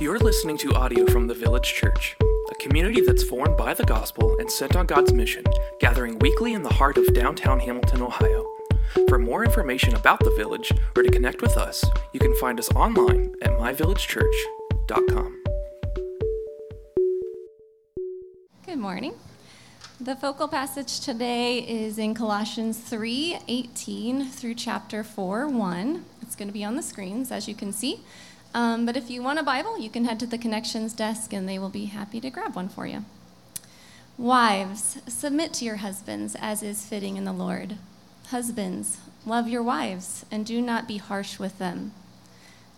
You're listening to audio from the Village Church, a community that's formed by the gospel and sent on God's mission, gathering weekly in the heart of downtown Hamilton, Ohio. For more information about the village or to connect with us, you can find us online at myvillagechurch.com. Good morning. The focal passage today is in Colossians 3 18 through chapter 4 1. It's going to be on the screens, as you can see. Um, but if you want a Bible, you can head to the connections desk and they will be happy to grab one for you. Wives, submit to your husbands as is fitting in the Lord. Husbands, love your wives and do not be harsh with them.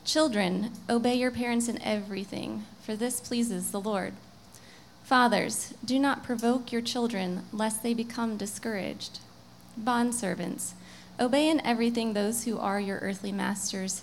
Children, obey your parents in everything, for this pleases the Lord. Fathers, do not provoke your children, lest they become discouraged. Bondservants, obey in everything those who are your earthly masters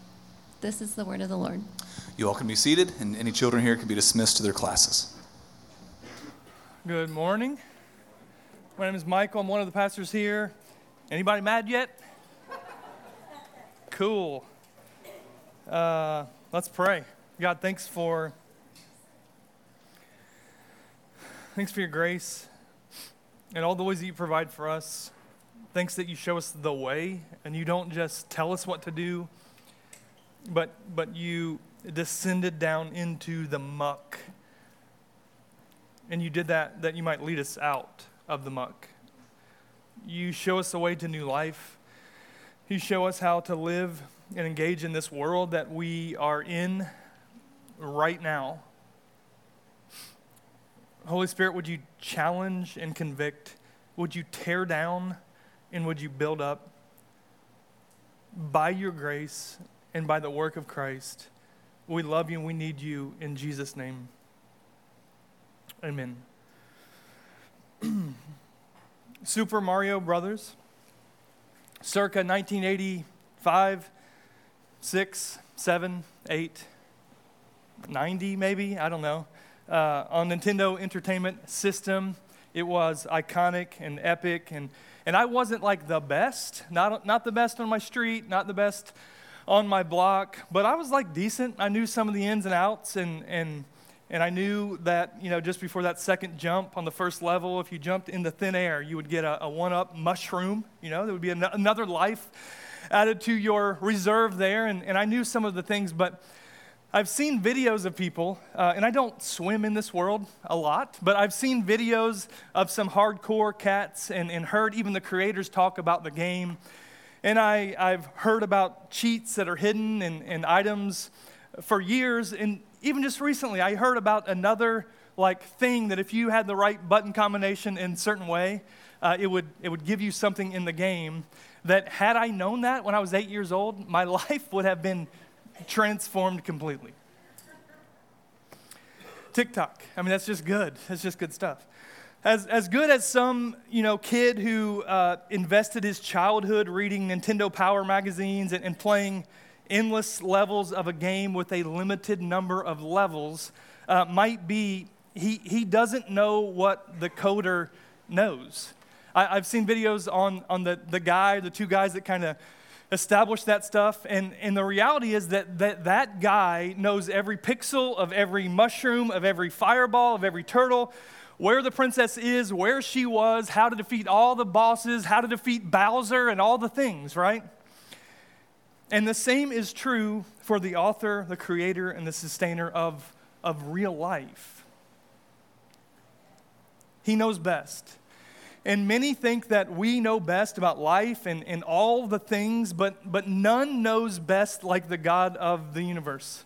This is the word of the Lord. You all can be seated, and any children here can be dismissed to their classes. Good morning. My name is Michael. I'm one of the pastors here. Anybody mad yet? Cool. Uh, let's pray. God, thanks for thanks for your grace and all the ways that you provide for us. Thanks that you show us the way and you don't just tell us what to do but, but you descended down into the muck. And you did that that you might lead us out of the muck. You show us the way to new life. You show us how to live and engage in this world that we are in right now. Holy Spirit, would you challenge and convict? Would you tear down and would you build up? By your grace and by the work of Christ. We love you and we need you in Jesus' name. Amen. Super Mario Brothers, circa 1985, 6, 7, 8, 90 maybe, I don't know. Uh, on Nintendo Entertainment System, it was iconic and epic, and, and I wasn't like the best, not, not the best on my street, not the best on my block, but I was like decent. I knew some of the ins and outs, and, and, and I knew that, you know, just before that second jump on the first level, if you jumped in the thin air, you would get a, a one up mushroom. You know, there would be an- another life added to your reserve there, and, and I knew some of the things, but I've seen videos of people, uh, and I don't swim in this world a lot, but I've seen videos of some hardcore cats and, and heard even the creators talk about the game and I, I've heard about cheats that are hidden and, items for years. And even just recently, I heard about another like thing that if you had the right button combination in a certain way, uh, it, would, it would give you something in the game that had I known that when I was eight years old, my life would have been transformed completely. TikTok. I mean, that's just good. That's just good stuff. As, as good as some you know, kid who uh, invested his childhood reading Nintendo Power magazines and, and playing endless levels of a game with a limited number of levels uh, might be, he, he doesn't know what the coder knows. I, have seen videos on, on the, the guy, the two guys that kind of established that stuff. And, and the reality is that, that that guy knows every pixel of every mushroom, of every fireball, of every turtle, where the princess is, where she was, how to defeat all the bosses, how to defeat Bowser, and all the things, right? And the same is true for the author, the creator, and the sustainer of, of real life. He knows best. And many think that we know best about life and, and all the things, but, but none knows best like the God of the universe.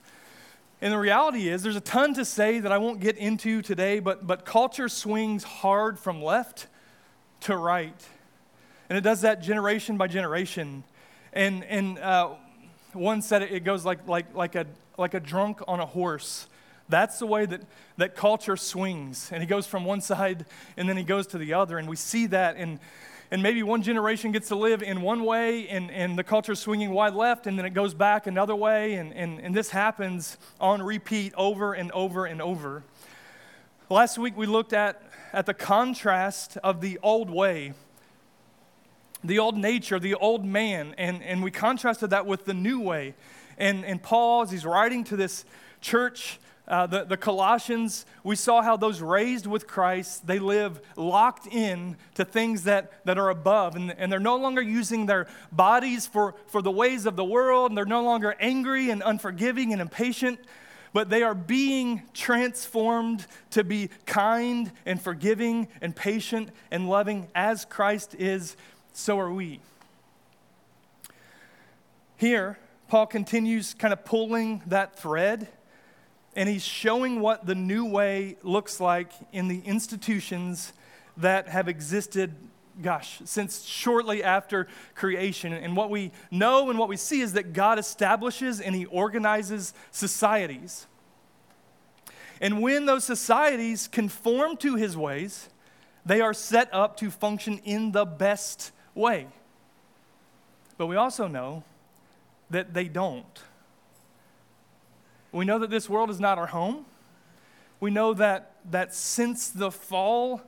And the reality is, there's a ton to say that I won't get into today, but, but culture swings hard from left to right. And it does that generation by generation. And, and uh, one said it, it goes like, like, like, a, like a drunk on a horse. That's the way that, that culture swings. And he goes from one side and then he goes to the other. And we see that in, and maybe one generation gets to live in one way and, and the culture is swinging wide left and then it goes back another way. And, and, and this happens on repeat over and over and over. Last week we looked at, at the contrast of the old way, the old nature, the old man, and, and we contrasted that with the new way. And, and Paul, as he's writing to this church uh, the, the Colossians, we saw how those raised with Christ, they live locked in to things that, that are above. And, and they're no longer using their bodies for, for the ways of the world. And they're no longer angry and unforgiving and impatient, but they are being transformed to be kind and forgiving and patient and loving as Christ is, so are we. Here, Paul continues kind of pulling that thread and he's showing what the new way looks like in the institutions that have existed, gosh, since shortly after creation. And what we know and what we see is that God establishes and he organizes societies. And when those societies conform to his ways, they are set up to function in the best way. But we also know that they don't. We know that this world is not our home. We know that, that since the fall,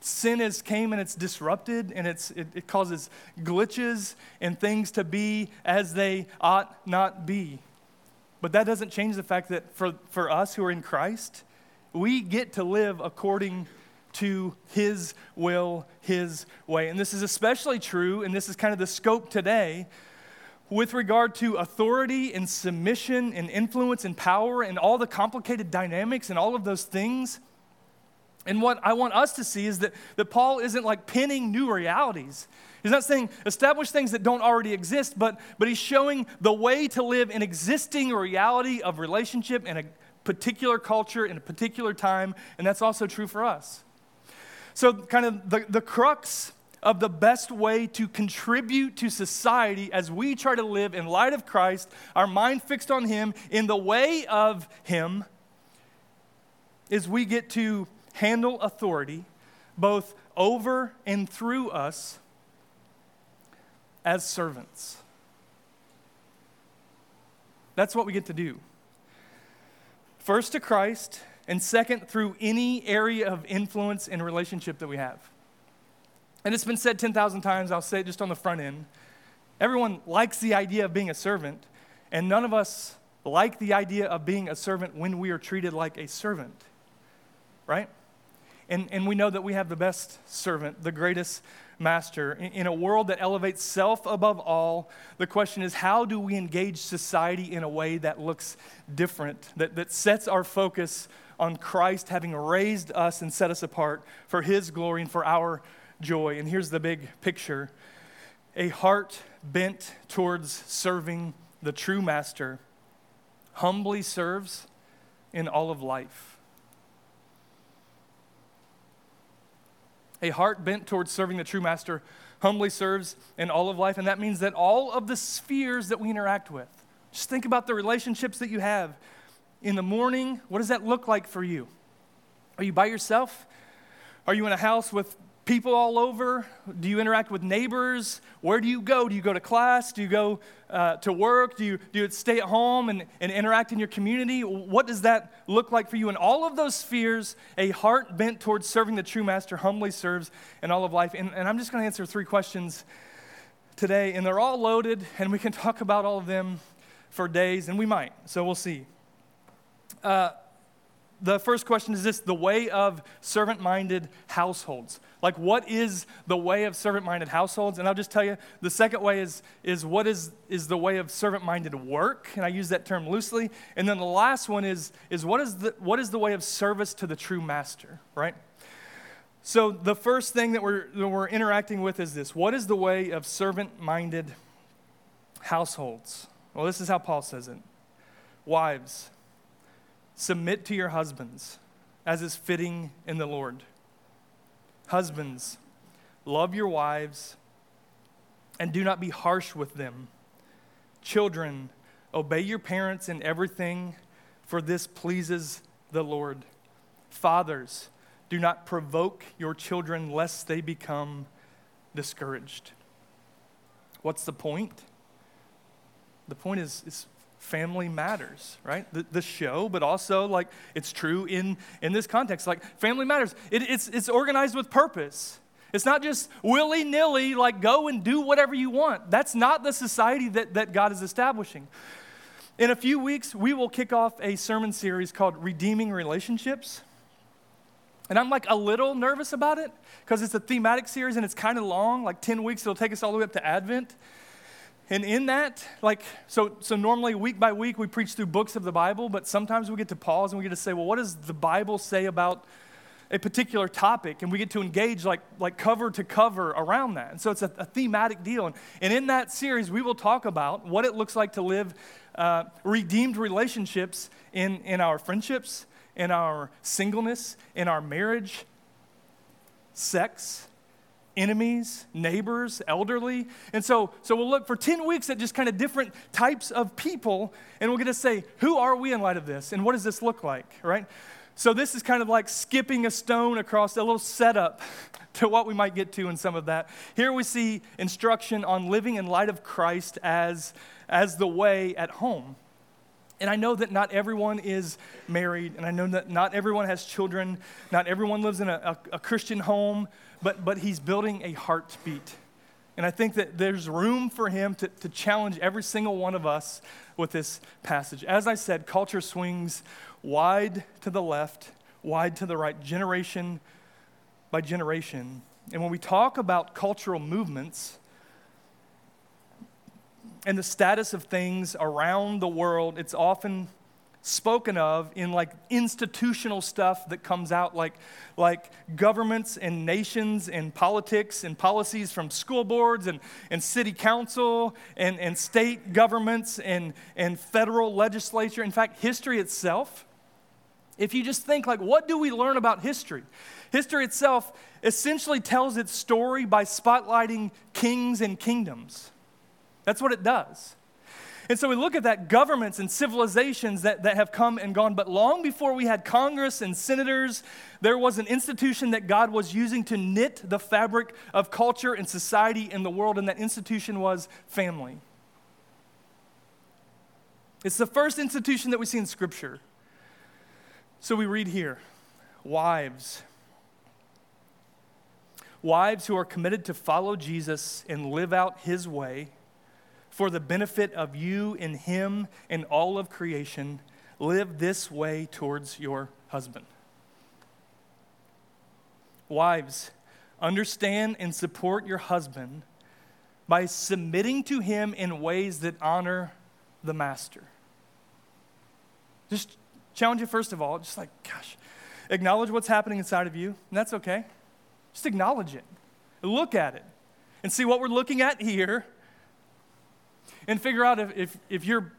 sin has came and it's disrupted and it's, it, it causes glitches and things to be as they ought not be. But that doesn't change the fact that for, for us who are in Christ, we get to live according to His will, His way. And this is especially true, and this is kind of the scope today with regard to authority and submission and influence and power and all the complicated dynamics and all of those things. And what I want us to see is that, that Paul isn't like pinning new realities. He's not saying establish things that don't already exist, but, but he's showing the way to live an existing reality of relationship in a particular culture, in a particular time, and that's also true for us. So, kind of the, the crux of the best way to contribute to society as we try to live in light of Christ, our mind fixed on Him, in the way of Him, is we get to handle authority both over and through us as servants. That's what we get to do. First to Christ, and second through any area of influence and relationship that we have. And it's been said 10,000 times, I'll say it just on the front end. Everyone likes the idea of being a servant, and none of us like the idea of being a servant when we are treated like a servant, right? And, and we know that we have the best servant, the greatest master. In, in a world that elevates self above all, the question is how do we engage society in a way that looks different, that, that sets our focus on Christ having raised us and set us apart for his glory and for our joy. And here's the big picture a heart bent towards serving the true master humbly serves in all of life. A heart bent towards serving the true master humbly serves in all of life, and that means that all of the spheres that we interact with, just think about the relationships that you have. In the morning, what does that look like for you? Are you by yourself? Are you in a house with people all over? Do you interact with neighbors? Where do you go? Do you go to class? Do you go uh, to work? Do you, do you stay at home and, and interact in your community? What does that look like for you? In all of those spheres, a heart bent towards serving the true master humbly serves in all of life. And, and I'm just going to answer three questions today, and they're all loaded, and we can talk about all of them for days, and we might, so we'll see. Uh, the first question is this the way of servant minded households. Like, what is the way of servant minded households? And I'll just tell you the second way is, is what is, is the way of servant minded work? And I use that term loosely. And then the last one is, is, what, is the, what is the way of service to the true master, right? So, the first thing that we're, that we're interacting with is this what is the way of servant minded households? Well, this is how Paul says it Wives, Submit to your husbands as is fitting in the Lord. Husbands, love your wives and do not be harsh with them. Children, obey your parents in everything, for this pleases the Lord. Fathers, do not provoke your children lest they become discouraged. What's the point? The point is, is family matters, right? The, the show, but also like it's true in, in this context. Like family matters. It, it's, it's organized with purpose. It's not just willy nilly, like go and do whatever you want. That's not the society that, that God is establishing. In a few weeks, we will kick off a sermon series called Redeeming Relationships. And I'm like a little nervous about it because it's a thematic series and it's kind of long, like 10 weeks. It'll take us all the way up to Advent. And in that, like, so, so normally week by week we preach through books of the Bible, but sometimes we get to pause and we get to say, well, what does the Bible say about a particular topic? And we get to engage like, like cover to cover around that. And so it's a, a thematic deal. And, and in that series, we will talk about what it looks like to live uh, redeemed relationships in, in our friendships, in our singleness, in our marriage, sex, enemies, neighbors, elderly. And so, so we'll look for 10 weeks at just kind of different types of people, and we're going to say, who are we in light of this? And what does this look like, right? So this is kind of like skipping a stone across a little setup to what we might get to in some of that. Here we see instruction on living in light of Christ as, as the way at home. And I know that not everyone is married, and I know that not everyone has children, not everyone lives in a, a, a, Christian home, but, but he's building a heartbeat. And I think that there's room for him to, to challenge every single one of us with this passage. As I said, culture swings wide to the left, wide to the right, generation by generation. And when we talk about cultural movements, and the status of things around the world, it's often spoken of in like institutional stuff that comes out like like governments and nations and politics and policies from school boards and, and city council and, and state governments and, and federal legislature. In fact history itself if you just think like what do we learn about history? History itself essentially tells its story by spotlighting kings and kingdoms that's what it does. And so we look at that governments and civilizations that, that have come and gone. But long before we had Congress and senators, there was an institution that God was using to knit the fabric of culture and society in the world, and that institution was family. It's the first institution that we see in Scripture. So we read here wives. Wives who are committed to follow Jesus and live out his way for the benefit of you and him and all of creation, live this way towards your husband. Wives, understand and support your husband by submitting to him in ways that honor the master. Just challenge you, first of all, just like, gosh, acknowledge what's happening inside of you, and that's okay. Just acknowledge it, look at it, and see what we're looking at here and figure out if, if, if, you're,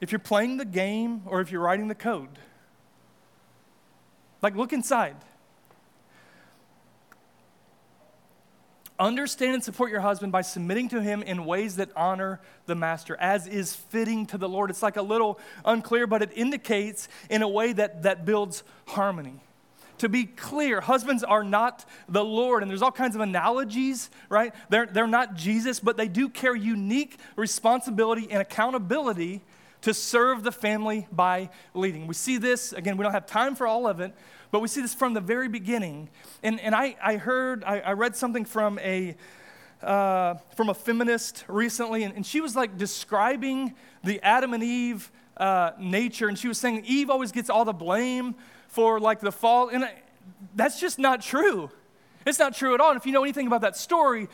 if you're playing the game or if you're writing the code. Like, look inside. Understand and support your husband by submitting to him in ways that honor the master, as is fitting to the Lord. It's like a little unclear, but it indicates in a way that, that builds harmony to be clear, husbands are not the Lord. And there's all kinds of analogies, right? They're, they're not Jesus, but they do carry unique responsibility and accountability to serve the family by leading. We see this, again, we don't have time for all of it, but we see this from the very beginning. And, and I, I heard, I, I read something from a, uh, from a feminist recently, and, and, she was like describing the Adam and Eve uh, nature, and she was saying Eve always gets all the blame for like the fall. And that's just not true. It's not true at all. And if you know anything about that story,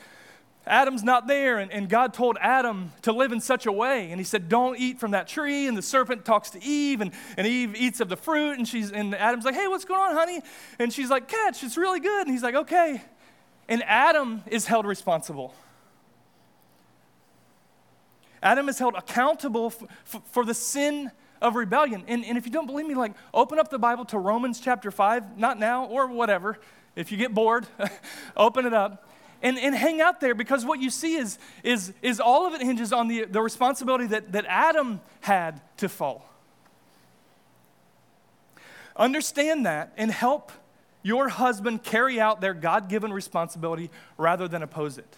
Adam's not there, and, and, God told Adam to live in such a way. And he said, Don't eat from that tree. And the serpent talks to Eve, and, and Eve eats of the fruit. And, she's, and Adam's like, Hey, what's going on, honey? And she's like, Catch, it's really good. And he's like, Okay. And Adam is held responsible. Adam is held accountable f- f- for the sin of rebellion. And, and if you don't believe me, like open up the Bible to Romans chapter 5, not now or whatever. If you get bored, open it up. And, and hang out there because what you see is, is, is all of it hinges on the, the responsibility that, that Adam had to fall. understand that and help your husband carry out their God given responsibility rather than oppose it.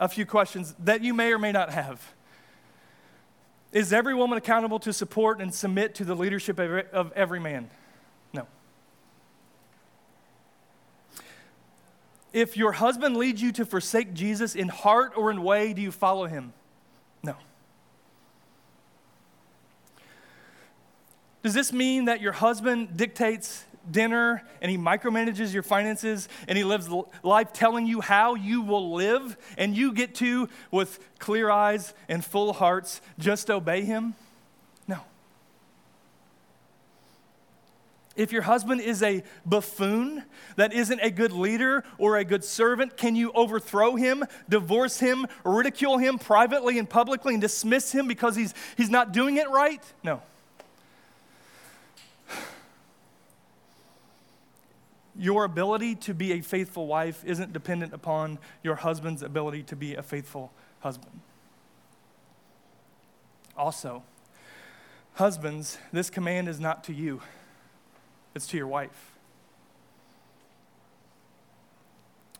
A few questions that you may or may not have. Is every woman accountable to support and submit to the leadership of every man? No. If your husband leads you to forsake Jesus in heart or in way, do you follow him? No. Does this mean that your husband dictates dinner and he micromanages your finances and he lives life telling you how you will live and you get to, with clear eyes and full hearts, just obey him? No. If your husband is a buffoon that isn't a good leader or a good servant, can you overthrow him, divorce him, ridicule him privately and publicly, and dismiss him because he's, he's not doing it right? No. Your ability to be a faithful wife isn't dependent upon your husband's ability to be a faithful husband. Also, husbands, this command is not to you, it's to your wife.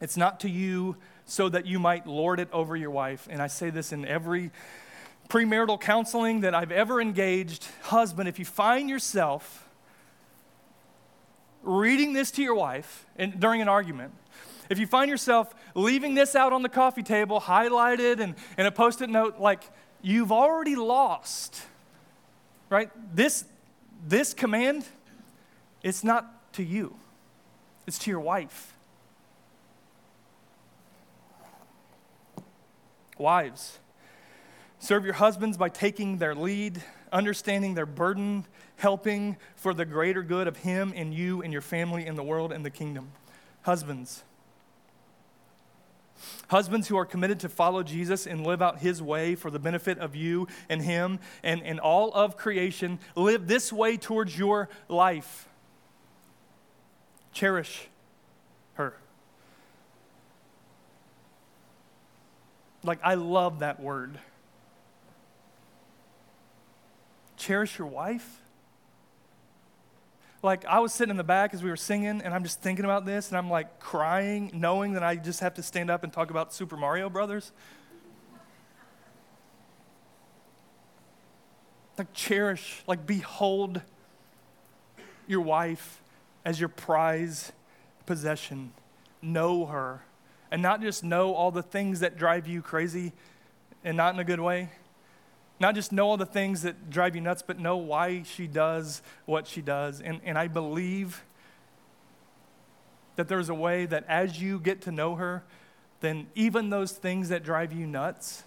It's not to you so that you might lord it over your wife. And I say this in every premarital counseling that I've ever engaged. Husband, if you find yourself reading this to your wife during an argument, if you find yourself leaving this out on the coffee table, highlighted and, and a post it note, like you've already lost, right? This, this command, it's not to you, it's to your wife. Wives, serve your husbands by taking their lead, understanding their burden, helping for the greater good of Him and you and your family and the world and the kingdom. Husbands, Husbands who are committed to follow Jesus and live out his way for the benefit of you and him and, and all of creation, live this way towards your life. Cherish her. Like, I love that word. Cherish your wife? Like, I was sitting in the back as we were singing, and I'm just thinking about this, and I'm like crying, knowing that I just have to stand up and talk about Super Mario Brothers. Like, cherish, like, behold your wife as your prize possession. Know her. And not just know all the things that drive you crazy and not in a good way, not just know all the things that drive you nuts, but know why she does what she does. And, and I believe that there's a way that as you get to know her, then even those things that drive you nuts,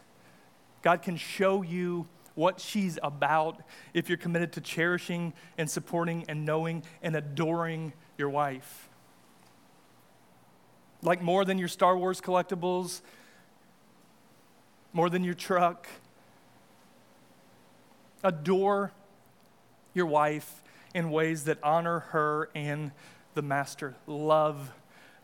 God can show you what she's about if you're committed to cherishing and supporting and knowing and adoring your wife. Like more than your Star Wars collectibles, more than your truck Adore your wife in ways that honor her and the master. Love.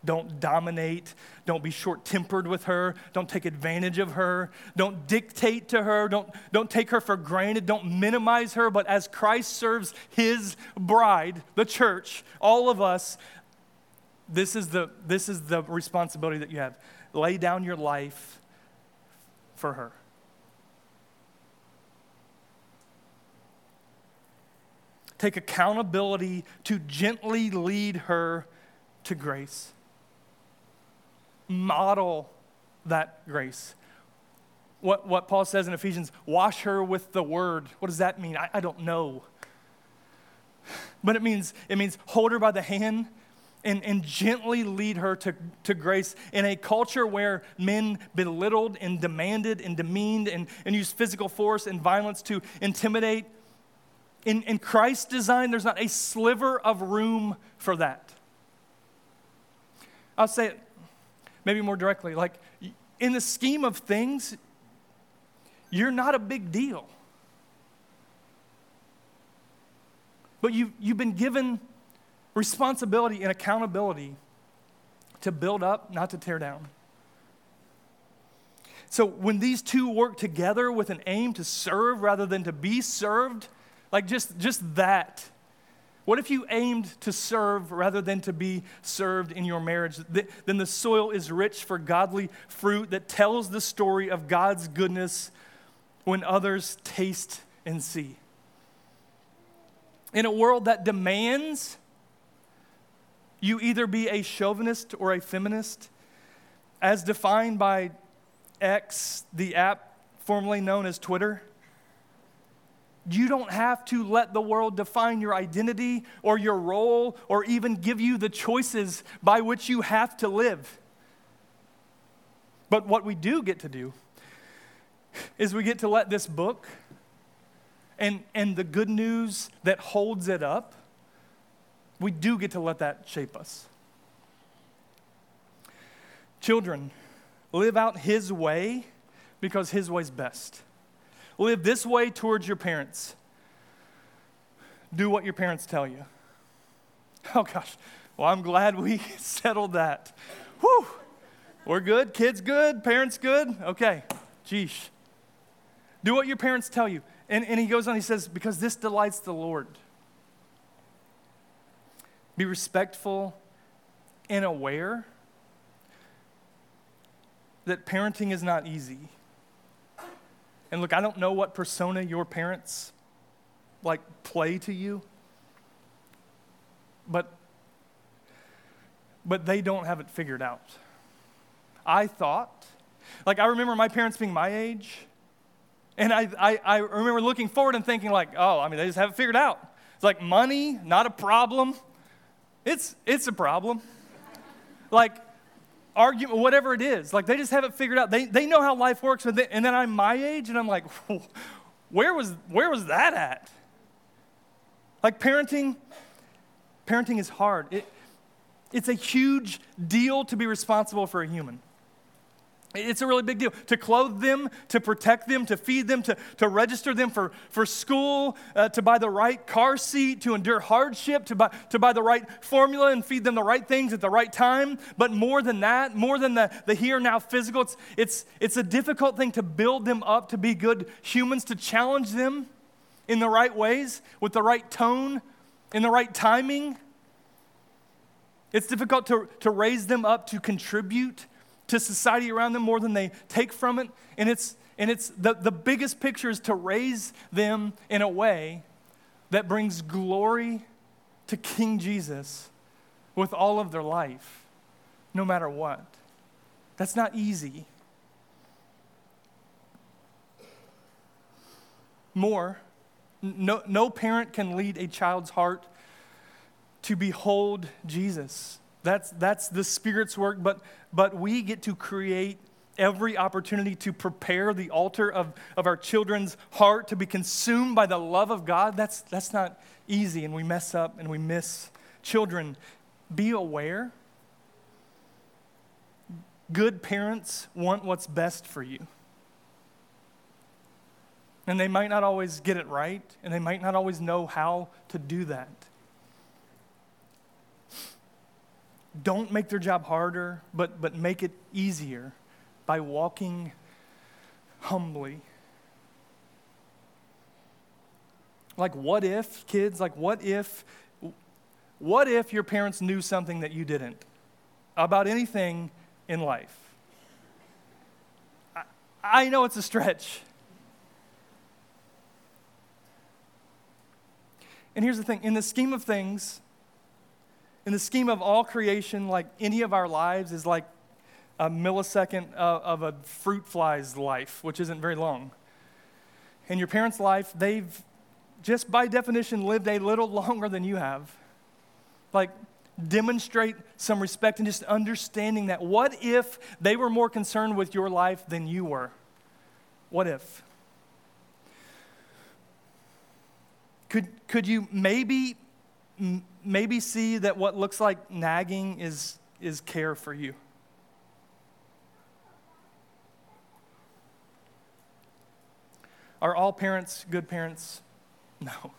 Don't dominate. Don't be short tempered with her. Don't take advantage of her. Don't dictate to her. Don't, don't take her for granted. Don't minimize her. But as Christ serves his bride, the church, all of us, this is the, this is the responsibility that you have. Lay down your life for her. Take accountability to gently lead her to grace. Model that grace. What, what Paul says in Ephesians, wash her with the word. What does that mean? I, I don't know. But it means, it means hold her by the hand and, and gently lead her to, to grace in a culture where men belittled and demanded and demeaned and, and used physical force and violence to intimidate in, in Christ's design, there's not a sliver of room for that. I'll say it maybe more directly. Like, in the scheme of things, you're not a big deal. But you, you've been given responsibility and accountability to build up, not to tear down. So when these two work together with an aim to serve rather than to be served, like just, just that. What if you aimed to serve rather than to be served in your marriage? Then the soil is rich for godly fruit that tells the story of God's goodness when others taste and see. In a world that demands you either be a chauvinist or a feminist, as defined by X, the app formerly known as Twitter, you don't have to let the world define your identity or your role or even give you the choices by which you have to live. But what we do get to do is we get to let this book and, and the good news that holds it up, we do get to let that shape us. Children, live out His way because His way's best. Live this way towards your parents. Do what your parents tell you. Oh gosh, well, I'm glad we settled that. Whew. We're good. Kids good. Parents good. Okay. Geesh. Do what your parents tell you. And, and he goes on, he says, because this delights the Lord. Be respectful and aware that parenting is not easy. And look, I don't know what persona your parents like play to you, but but they don't have it figured out. I thought, like I remember my parents being my age, and I, I, I remember looking forward and thinking, like, oh, I mean, they just have it figured out. It's like money, not a problem. It's, it's a problem. like, argument, whatever it is, like, they just haven't figured out. They, they know how life works. And, they, and then I'm my age, and I'm like, where was, where was that at? Like, parenting, parenting is hard. It, it's a huge deal to be responsible for a human. It's a really big deal. To clothe them, to protect them, to feed them, to, to register them for, for school, uh, to buy the right car seat, to endure hardship, to buy, to buy the right formula and feed them the right things at the right time. But more than that, more than the, the here now physical, it's, it's, it's a difficult thing to build them up to be good humans, to challenge them in the right ways, with the right tone, in the right timing. It's difficult to, to raise them up to contribute to society around them more than they take from it. And it's, and it's the, the biggest picture is to raise them in a way that brings glory to King Jesus with all of their life, no matter what. That's not easy. More, no, no parent can lead a child's heart to behold Jesus. That's, that's the Spirit's work, but, but we get to create every opportunity to prepare the altar of, of our children's heart to be consumed by the love of God. That's, that's not easy, and we mess up and we miss. Children, be aware. Good parents want what's best for you. And they might not always get it right, and they might not always know how to do that. Don't make their job harder, but, but make it easier by walking humbly. Like, what if, kids, like, what if, what if your parents knew something that you didn't about anything in life? I, I know it's a stretch. And here's the thing in the scheme of things, in the scheme of all creation, like any of our lives is like a millisecond of a fruit fly's life, which isn't very long. In your parents' life, they've just by definition lived a little longer than you have. Like, demonstrate some respect and just understanding that what if they were more concerned with your life than you were? What if? Could, could you maybe maybe see that what looks like nagging is, is care for you. Are all parents good parents? No.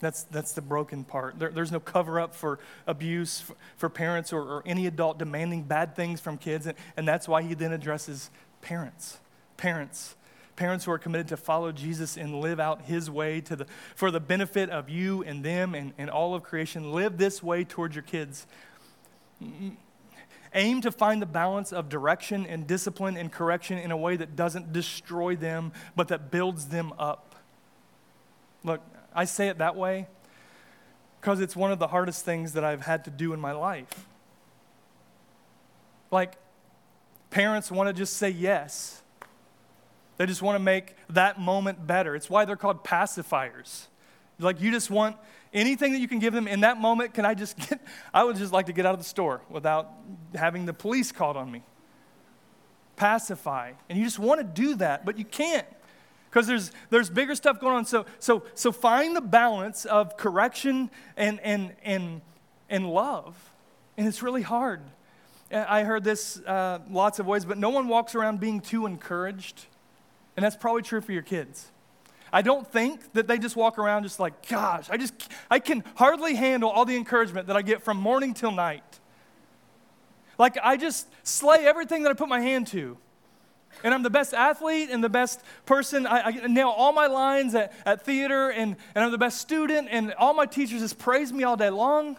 That's, that's the broken part. There, there's no cover up for abuse for, for parents or, or, any adult demanding bad things from kids. And, and that's why he then addresses parents. Parents parents who are committed to follow Jesus and live out his way to the, for the benefit of you and them and, and all of creation. Live this way towards your kids. Aim to find the balance of direction and discipline and correction in a way that doesn't destroy them, but that builds them up. Look, I say it that way because it's one of the hardest things that I've had to do in my life. Like, parents want to just say yes, they just want to make that moment better. It's why they're called pacifiers. Like, you just want anything that you can give them in that moment. Can I just get, I would just like to get out of the store without having the police called on me. Pacify. And you just want to do that, but you can't because there's, there's bigger stuff going on. So, so, so find the balance of correction and, and, and, and love. And it's really hard. I heard this uh, lots of ways, but no one walks around being too encouraged. And that's probably true for your kids. I don't think that they just walk around just like, gosh, I just, I can hardly handle all the encouragement that I get from morning till night. Like, I just slay everything that I put my hand to and I'm the best athlete and the best person. I, I nail all my lines at, at theater, and, and I'm the best student, and all my teachers just praise me all day long.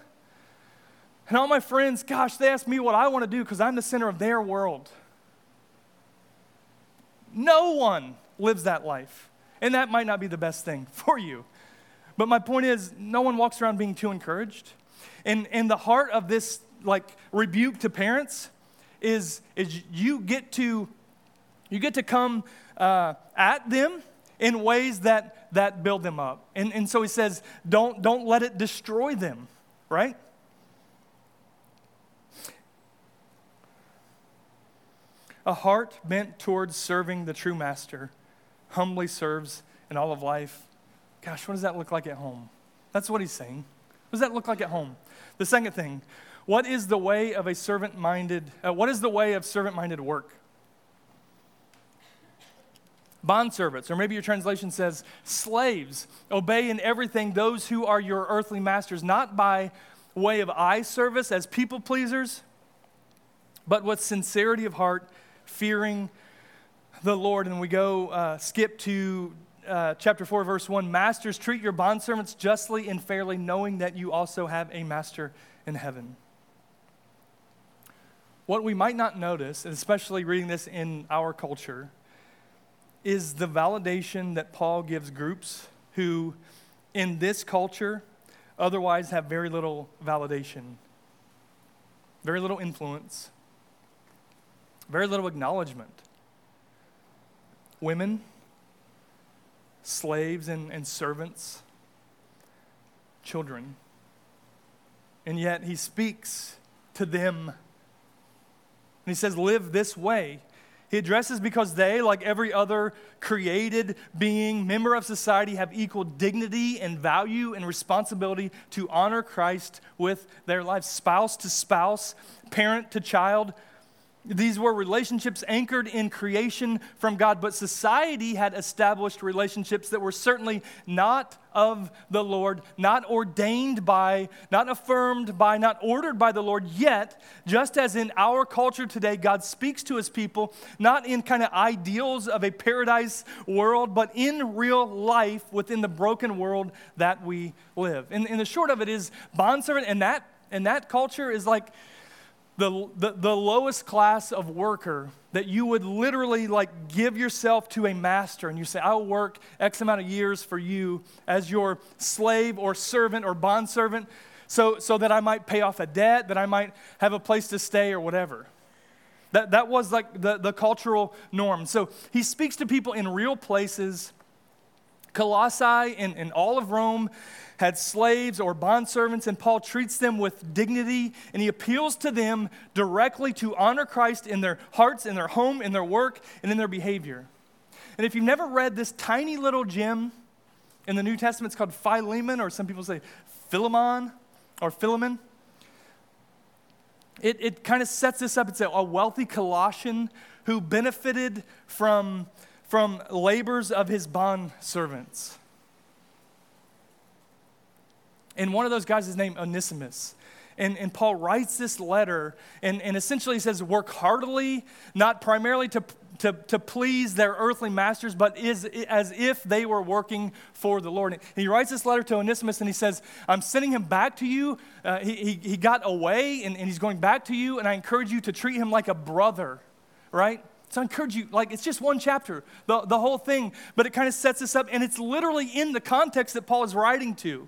And all my friends, gosh, they ask me what I want to do because I'm the center of their world. No one lives that life. And that might not be the best thing for you. But my point is, no one walks around being too encouraged. And, and the heart of this like rebuke to parents is, is you get to you get to come uh, at them in ways that, that build them up. And, and so he says, don't, don't let it destroy them, right? A heart bent towards serving the true master humbly serves in all of life. Gosh, what does that look like at home? That's what he's saying. What does that look like at home? The second thing, what is the way of a servant minded, uh, what is the way of servant minded work? Bondservants, or maybe your translation says slaves, obey in everything those who are your earthly masters, not by way of eye service as people pleasers, but with sincerity of heart, fearing the Lord. And we go uh, skip to uh, chapter 4, verse 1 Masters, treat your bondservants justly and fairly, knowing that you also have a master in heaven. What we might not notice, and especially reading this in our culture, is the validation that Paul gives groups who, in this culture, otherwise have very little validation, very little influence, very little acknowledgement. Women, slaves and, and servants, children. And yet he speaks to them. And he says, Live this way. He addresses because they, like every other created being, member of society, have equal dignity and value and responsibility to honor Christ with their lives, spouse to spouse, parent to child, these were relationships anchored in creation from God, but society had established relationships that were certainly not of the Lord, not ordained by, not affirmed by, not ordered by the Lord. Yet, just as in our culture today, God speaks to his people, not in kind of ideals of a paradise world, but in real life within the broken world that we live. And, and the short of it is, bondservant, and that, and that culture is like, the, the, the, lowest class of worker that you would literally like give yourself to a master and you say i'll work x amount of years for you as your slave or servant or bondservant so, so that i might pay off a debt that i might have a place to stay or whatever. That, that was like the, the cultural norm. So he speaks to people in real places colossae and, and all of rome had slaves or bondservants, and Paul treats them with dignity, and he appeals to them directly to honor Christ in their hearts, in their home, in their work, and in their behavior. And if you've never read this tiny little gem in the New Testament, it's called Philemon, or some people say Philemon or Philemon. It, it kind of sets this up. It's a, a wealthy Colossian who benefited from, from labors of his bond servants. And one of those guys is named Onesimus. And, and Paul writes this letter and, and essentially says, Work heartily, not primarily to, to, to please their earthly masters, but is as if they were working for the Lord. And he writes this letter to Onesimus and he says, I'm sending him back to you. Uh, he, he, he got away and, and he's going back to you, and I encourage you to treat him like a brother, right? So I encourage you, like, it's just one chapter, the, the whole thing, but it kind of sets this up, and it's literally in the context that Paul is writing to.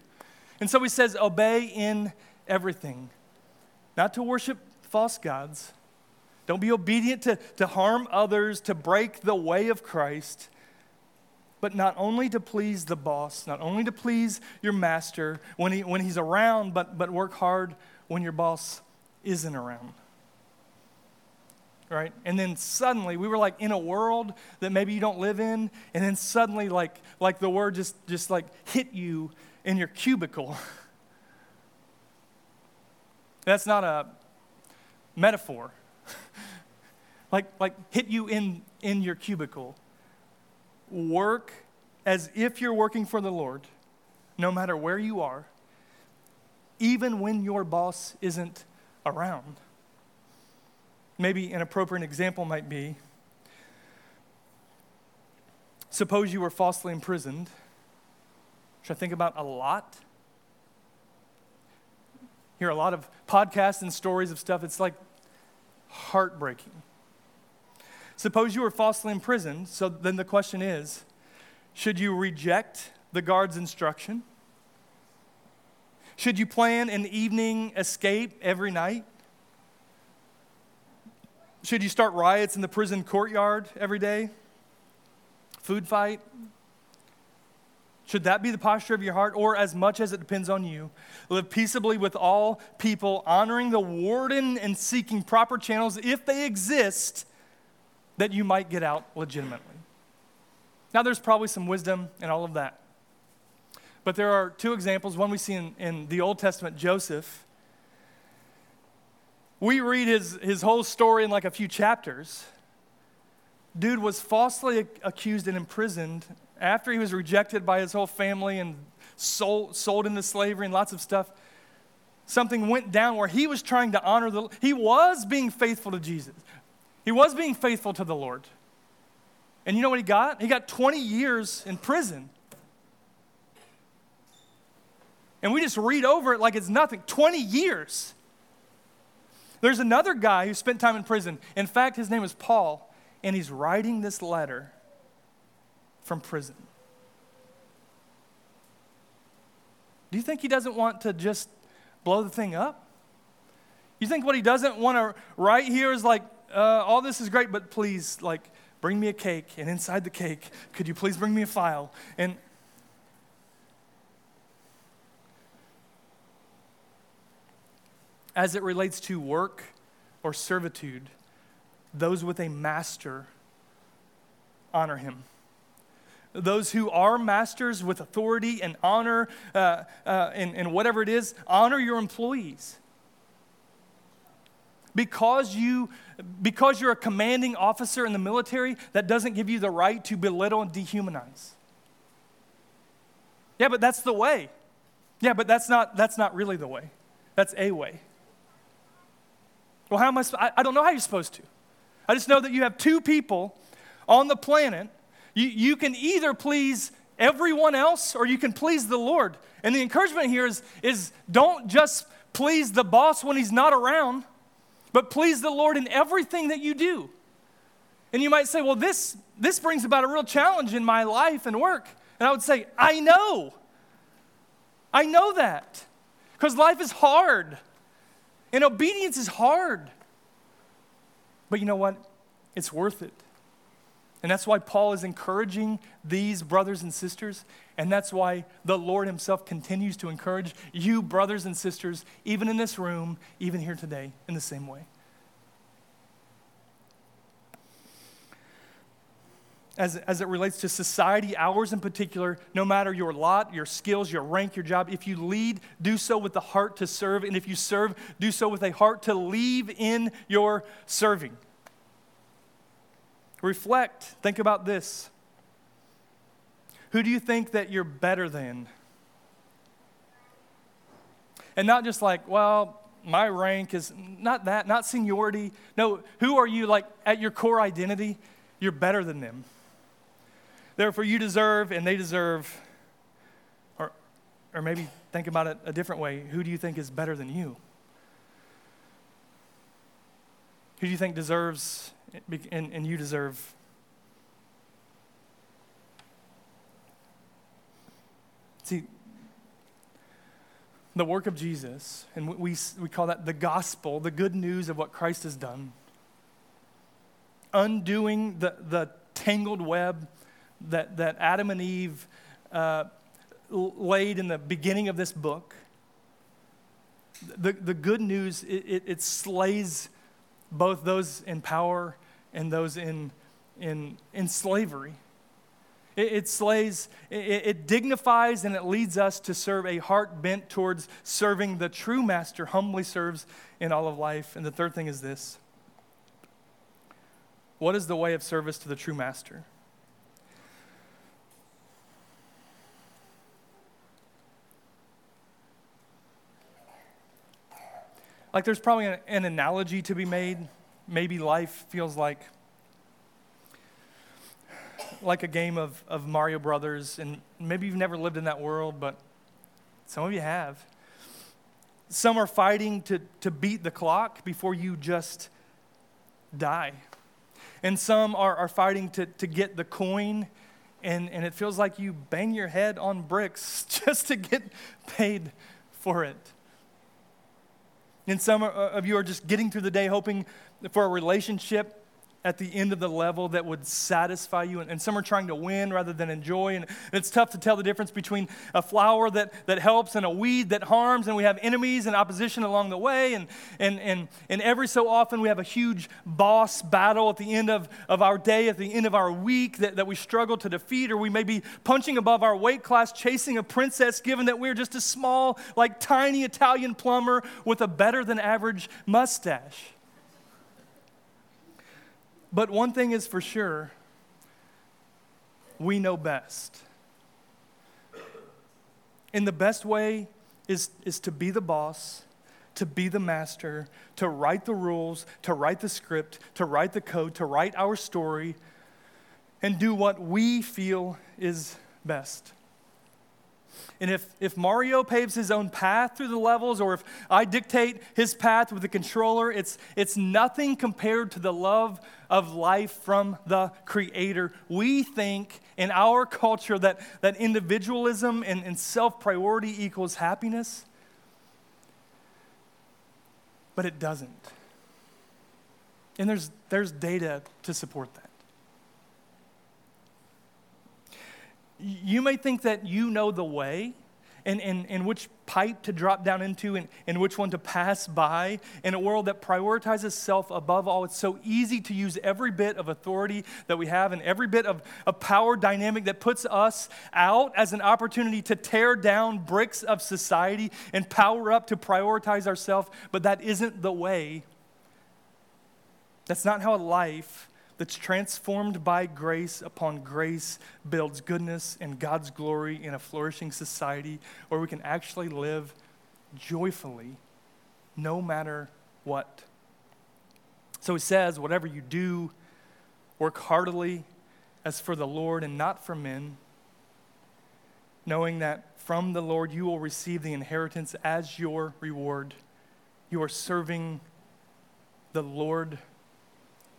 And so he says, Obey in everything, not to worship false gods don't be obedient to, to harm others, to break the way of Christ, but not only to please the boss, not only to please your master when, he, when he's around, but, but work hard when your boss isn't around. Right? And then suddenly we were like in a world that maybe you don't live in, and then suddenly like, like the word just, just like hit you in your cubicle. That's not a metaphor like, like hit you in, in your cubicle. Work as if you're working for the Lord, no matter where you are, even when your boss isn't around. Maybe an appropriate example might be suppose you were falsely imprisoned, which I think about a lot. Hear a lot of podcasts and stories of stuff. It's like heartbreaking. Suppose you were falsely imprisoned, so then the question is should you reject the guard's instruction? Should you plan an evening escape every night? Should you start riots in the prison courtyard every day? Food fight? Should that be the posture of your heart? Or, as much as it depends on you, live peaceably with all people, honoring the warden and seeking proper channels, if they exist, that you might get out legitimately. Now, there's probably some wisdom in all of that. But there are two examples. One we see in, in the Old Testament, Joseph. We read his, his whole story in like a few chapters. Dude was falsely accused and imprisoned after he was rejected by his whole family and sold, sold into slavery and lots of stuff. Something went down where he was trying to honor the, he was being faithful to Jesus. He was being faithful to the Lord. And you know what he got? He got 20 years in prison. And we just read over it like it's nothing 20 years. There's another guy who spent time in prison. In fact, his name is Paul, and he's writing this letter from prison. Do you think he doesn't want to just blow the thing up? You think what he doesn't want to write here is like, uh, all this is great, but please, like, bring me a cake. And inside the cake, could you please bring me a file? And as it relates to work or servitude, those with a master honor him. Those who are masters with authority and honor uh, uh, and, and whatever it is, honor your employees. Because you because you're a commanding officer in the military that doesn't give you the right to belittle and dehumanize. Yeah but that's the way. Yeah but that's not that's not really the way. That's a way well how am i i, I don't know how you're supposed to i just know that you have two people on the planet you, you can either please everyone else or you can please the lord and the encouragement here is is don't just please the boss when he's not around but please the Lord in everything that you do. And you might say, well, this, this brings about a real challenge in my life and work. And I would say, I know. I know that. Because life is hard. And obedience is hard. But you know what? It's worth it. And that's why Paul is encouraging these brothers and sisters. And that's why the Lord Himself continues to encourage you, brothers and sisters, even in this room, even here today, in the same way. As, as it relates to society, ours in particular, no matter your lot, your skills, your rank, your job, if you lead, do so with the heart to serve. And if you serve, do so with a heart to leave in your serving. Reflect. Think about this. Who do you think that you're better than? And not just like, well, my rank is not that, not seniority. No, who are you like at your core identity? you're better than them. Therefore, you deserve and they deserve, or, or maybe think about it a different way. Who do you think is better than you? Who do you think deserves and, and you deserve? See, the work of Jesus, and we, we call that the gospel, the good news of what Christ has done, undoing the, the tangled web that, that Adam and Eve uh, laid in the beginning of this book. The, the good news, it, it, it slays both those in power and those in, in, in slavery. It, it slays, it, it dignifies, and it leads us to serve a heart bent towards serving the true master, humbly serves in all of life. And the third thing is this What is the way of service to the true master? Like, there's probably an, an analogy to be made. Maybe life feels like like a game of, of Mario Brothers, and maybe you've never lived in that world, but some of you have. Some are fighting to, to beat the clock before you just die. And some are, are fighting to, to get the coin, and, and it feels like you bang your head on bricks just to get paid for it. And some of you are just getting through the day hoping for a relationship at the end of the level that would satisfy you. And, and, some are trying to win rather than enjoy. And, it's tough to tell the difference between a flower that, that helps and a weed that harms. And we have enemies and opposition along the way. And, and, and, and every so often we have a huge boss battle at the end of, of our day, at the end of our week that, that we struggle to defeat. Or we may be punching above our weight class, chasing a princess, given that we're just a small, like tiny Italian plumber with a better than average mustache. But one thing is for sure we know best. And the best way is, is to be the boss, to be the master, to write the rules, to write the script, to write the code, to write our story, and do what we feel is best. And if, if Mario paves his own path through the levels, or if I dictate his path with the controller, it's, it's nothing compared to the love of life from the Creator. We think in our culture that, that individualism and, and self priority equals happiness, but it doesn't. And there's, there's data to support that. You may think that you know the way and, and, and which pipe to drop down into and, and which one to pass by in a world that prioritizes self above all. It's so easy to use every bit of authority that we have and every bit of, of power dynamic that puts us out as an opportunity to tear down bricks of society and power up to prioritize ourselves. But that isn't the way. That's not how life that's transformed by grace upon grace builds goodness and God's glory in a flourishing society where we can actually live joyfully no matter what. So he says, whatever you do, work heartily as for the Lord and not for men, knowing that from the Lord you will receive the inheritance as your reward. You are serving the Lord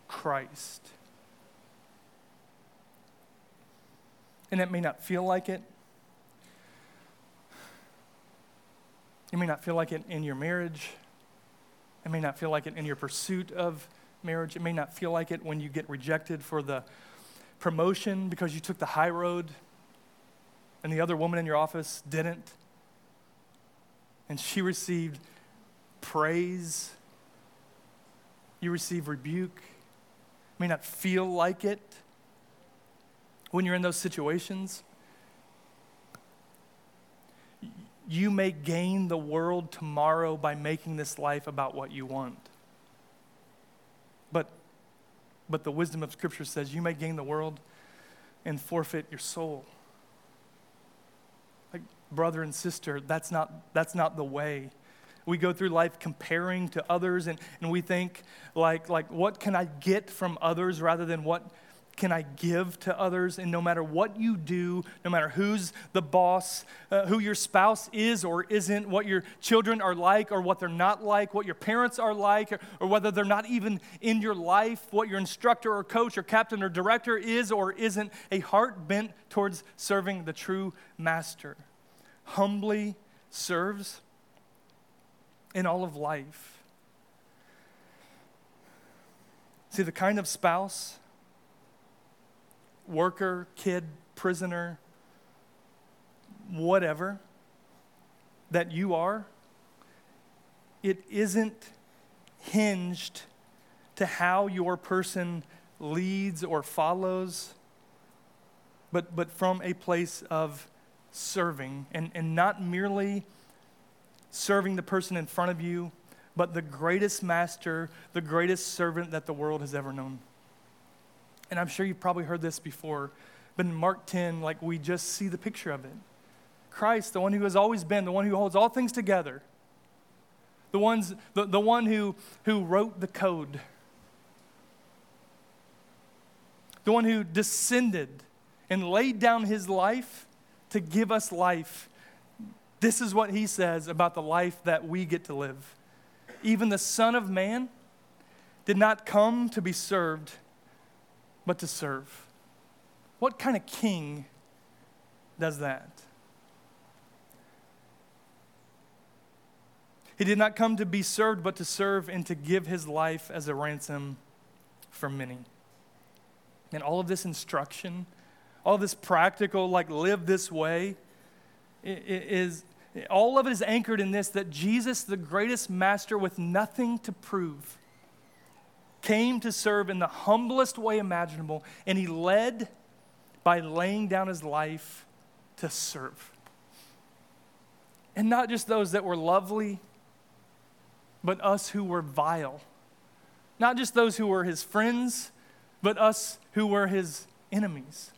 Christ. And it may not feel like it. You may not feel like it in your marriage. It may not feel like it in your pursuit of marriage. It may not feel like it when you get rejected for the promotion because you took the high road and the other woman in your office didn't. And she received praise. You receive rebuke may not feel like it when you're in those situations. You may gain the world tomorrow by making this life about what you want. But, but the wisdom of Scripture says you may gain the world and forfeit your soul. Like, brother and sister, that's not, that's not the way we go through life comparing to others, and, and we think, like, like, what can I get from others rather than what can I give to others? And no matter what you do, no matter who's the boss, uh, who your spouse is or isn't, what your children are like or what they're not like, what your parents are like, or, or whether they're not even in your life, what your instructor or coach or captain or director is or isn't, a heart bent towards serving the true master humbly serves in all of life. See, the kind of spouse worker, kid, prisoner, whatever that you are, it isn't hinged to how your person leads or follows, but, but from a place of serving and, and not merely serving the person in front of you, but the greatest master, the greatest servant that the world has ever known and I'm sure you've probably heard this before, but in Mark 10, like we just see the picture of it. Christ, the one who has always been, the one who holds all things together, the, ones, the, the one who, who wrote the code, the one who descended and laid down his life to give us life. This is what he says about the life that we get to live. Even the Son of Man did not come to be served but to serve. What kind of king does that? He did not come to be served, but to serve and to give his life as a ransom for many. And all of this instruction, all this practical, like live this way, is all of it is anchored in this that Jesus, the greatest master with nothing to prove, came to serve in the humblest way imaginable, and he led by laying down his life to serve. And not just those that were lovely, but us who were vile. Not just those who were his friends, but us who were his enemies.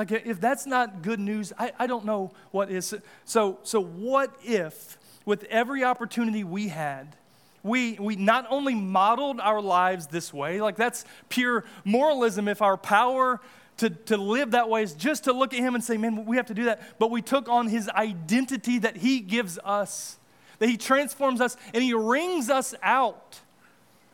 Like, if that's not good news, I, I don't know what is. So, so, what if, with every opportunity we had, we, we not only modeled our lives this way, like that's pure moralism if our power to, to live that way is just to look at him and say, man, we have to do that. But we took on his identity that he gives us, that he transforms us, and he wrings us out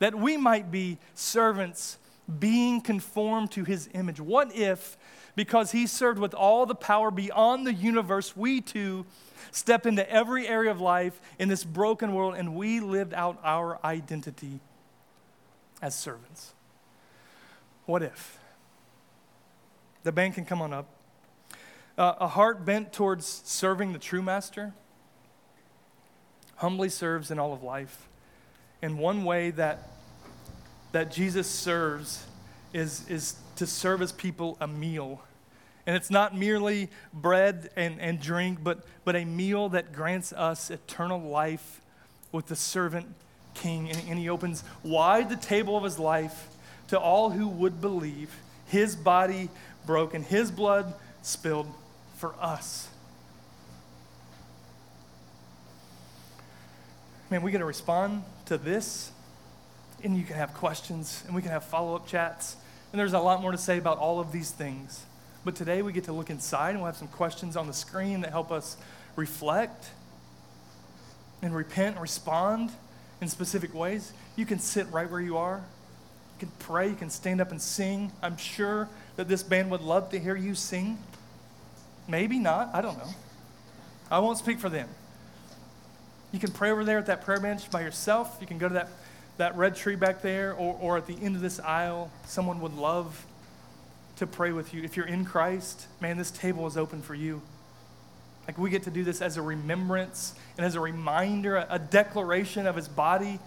that we might be servants being conformed to his image. What if, because he served with all the power beyond the universe, we too step into every area of life in this broken world, and we lived out our identity as servants. What if? The band can come on up. Uh, a heart bent towards serving the true master humbly serves in all of life. And one way that, that Jesus serves is, is to serve his people a meal and it's not merely bread and, and drink, but, but a meal that grants us eternal life with the servant king. And, and he opens wide the table of his life to all who would believe, his body broken, his blood spilled for us. Man, we got to respond to this, and you can have questions, and we can have follow up chats. And there's a lot more to say about all of these things. But today we get to look inside and we'll have some questions on the screen that help us reflect and repent and respond in specific ways. You can sit right where you are. You can pray. You can stand up and sing. I'm sure that this band would love to hear you sing. Maybe not. I don't know. I won't speak for them. You can pray over there at that prayer bench by yourself. You can go to that, that red tree back there, or, or at the end of this aisle. Someone would love to pray with you. If you're in Christ, man, this table is open for you. Like we get to do this as a remembrance and as a reminder, a, a declaration of his body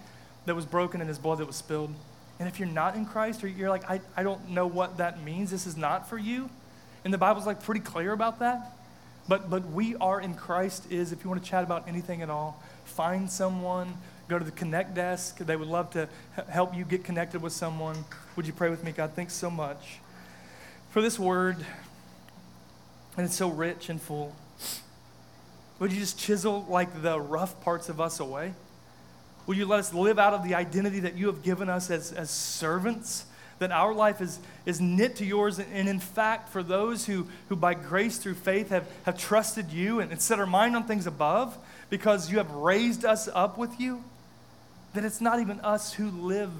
that was broken and his blood that was spilled. And if you're not in Christ, or you're like, I, I don't know what that means, this is not for you. And the Bible's like pretty clear about that. But, but we are in Christ is, if you want to chat about anything at all, find someone, go to the Connect desk. They would love to help you get connected with someone. Would you pray with me? God, thanks so much for this word. And it's so rich and full. Would you just chisel like the rough parts of us away? Will you let us live out of the identity that you have given us as, as servants that our life is, is knit to yours. And in fact, for those who, who by grace through faith have, have trusted you and set our mind on things above because you have raised us up with you, that it's not even us who live,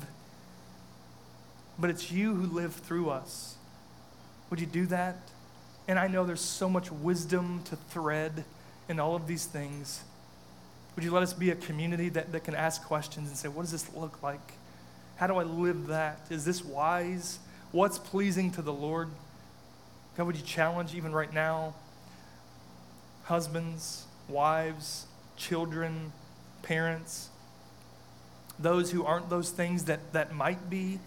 but it's you who live through us. Would you do that? And I know there's so much wisdom to thread in all of these things. Would you let us be a community that, that can ask questions and say, what does this look like? How do I live that? Is this wise? What's pleasing to the Lord? God, would you challenge even right now husbands, wives, children, parents, those who aren't those things that, that might be,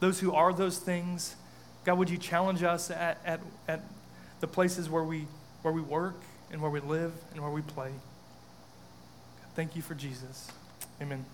those who are those things? God, would you challenge us at, at, at the places where we, where we work and where we live and where we play? Thank you for Jesus. Amen.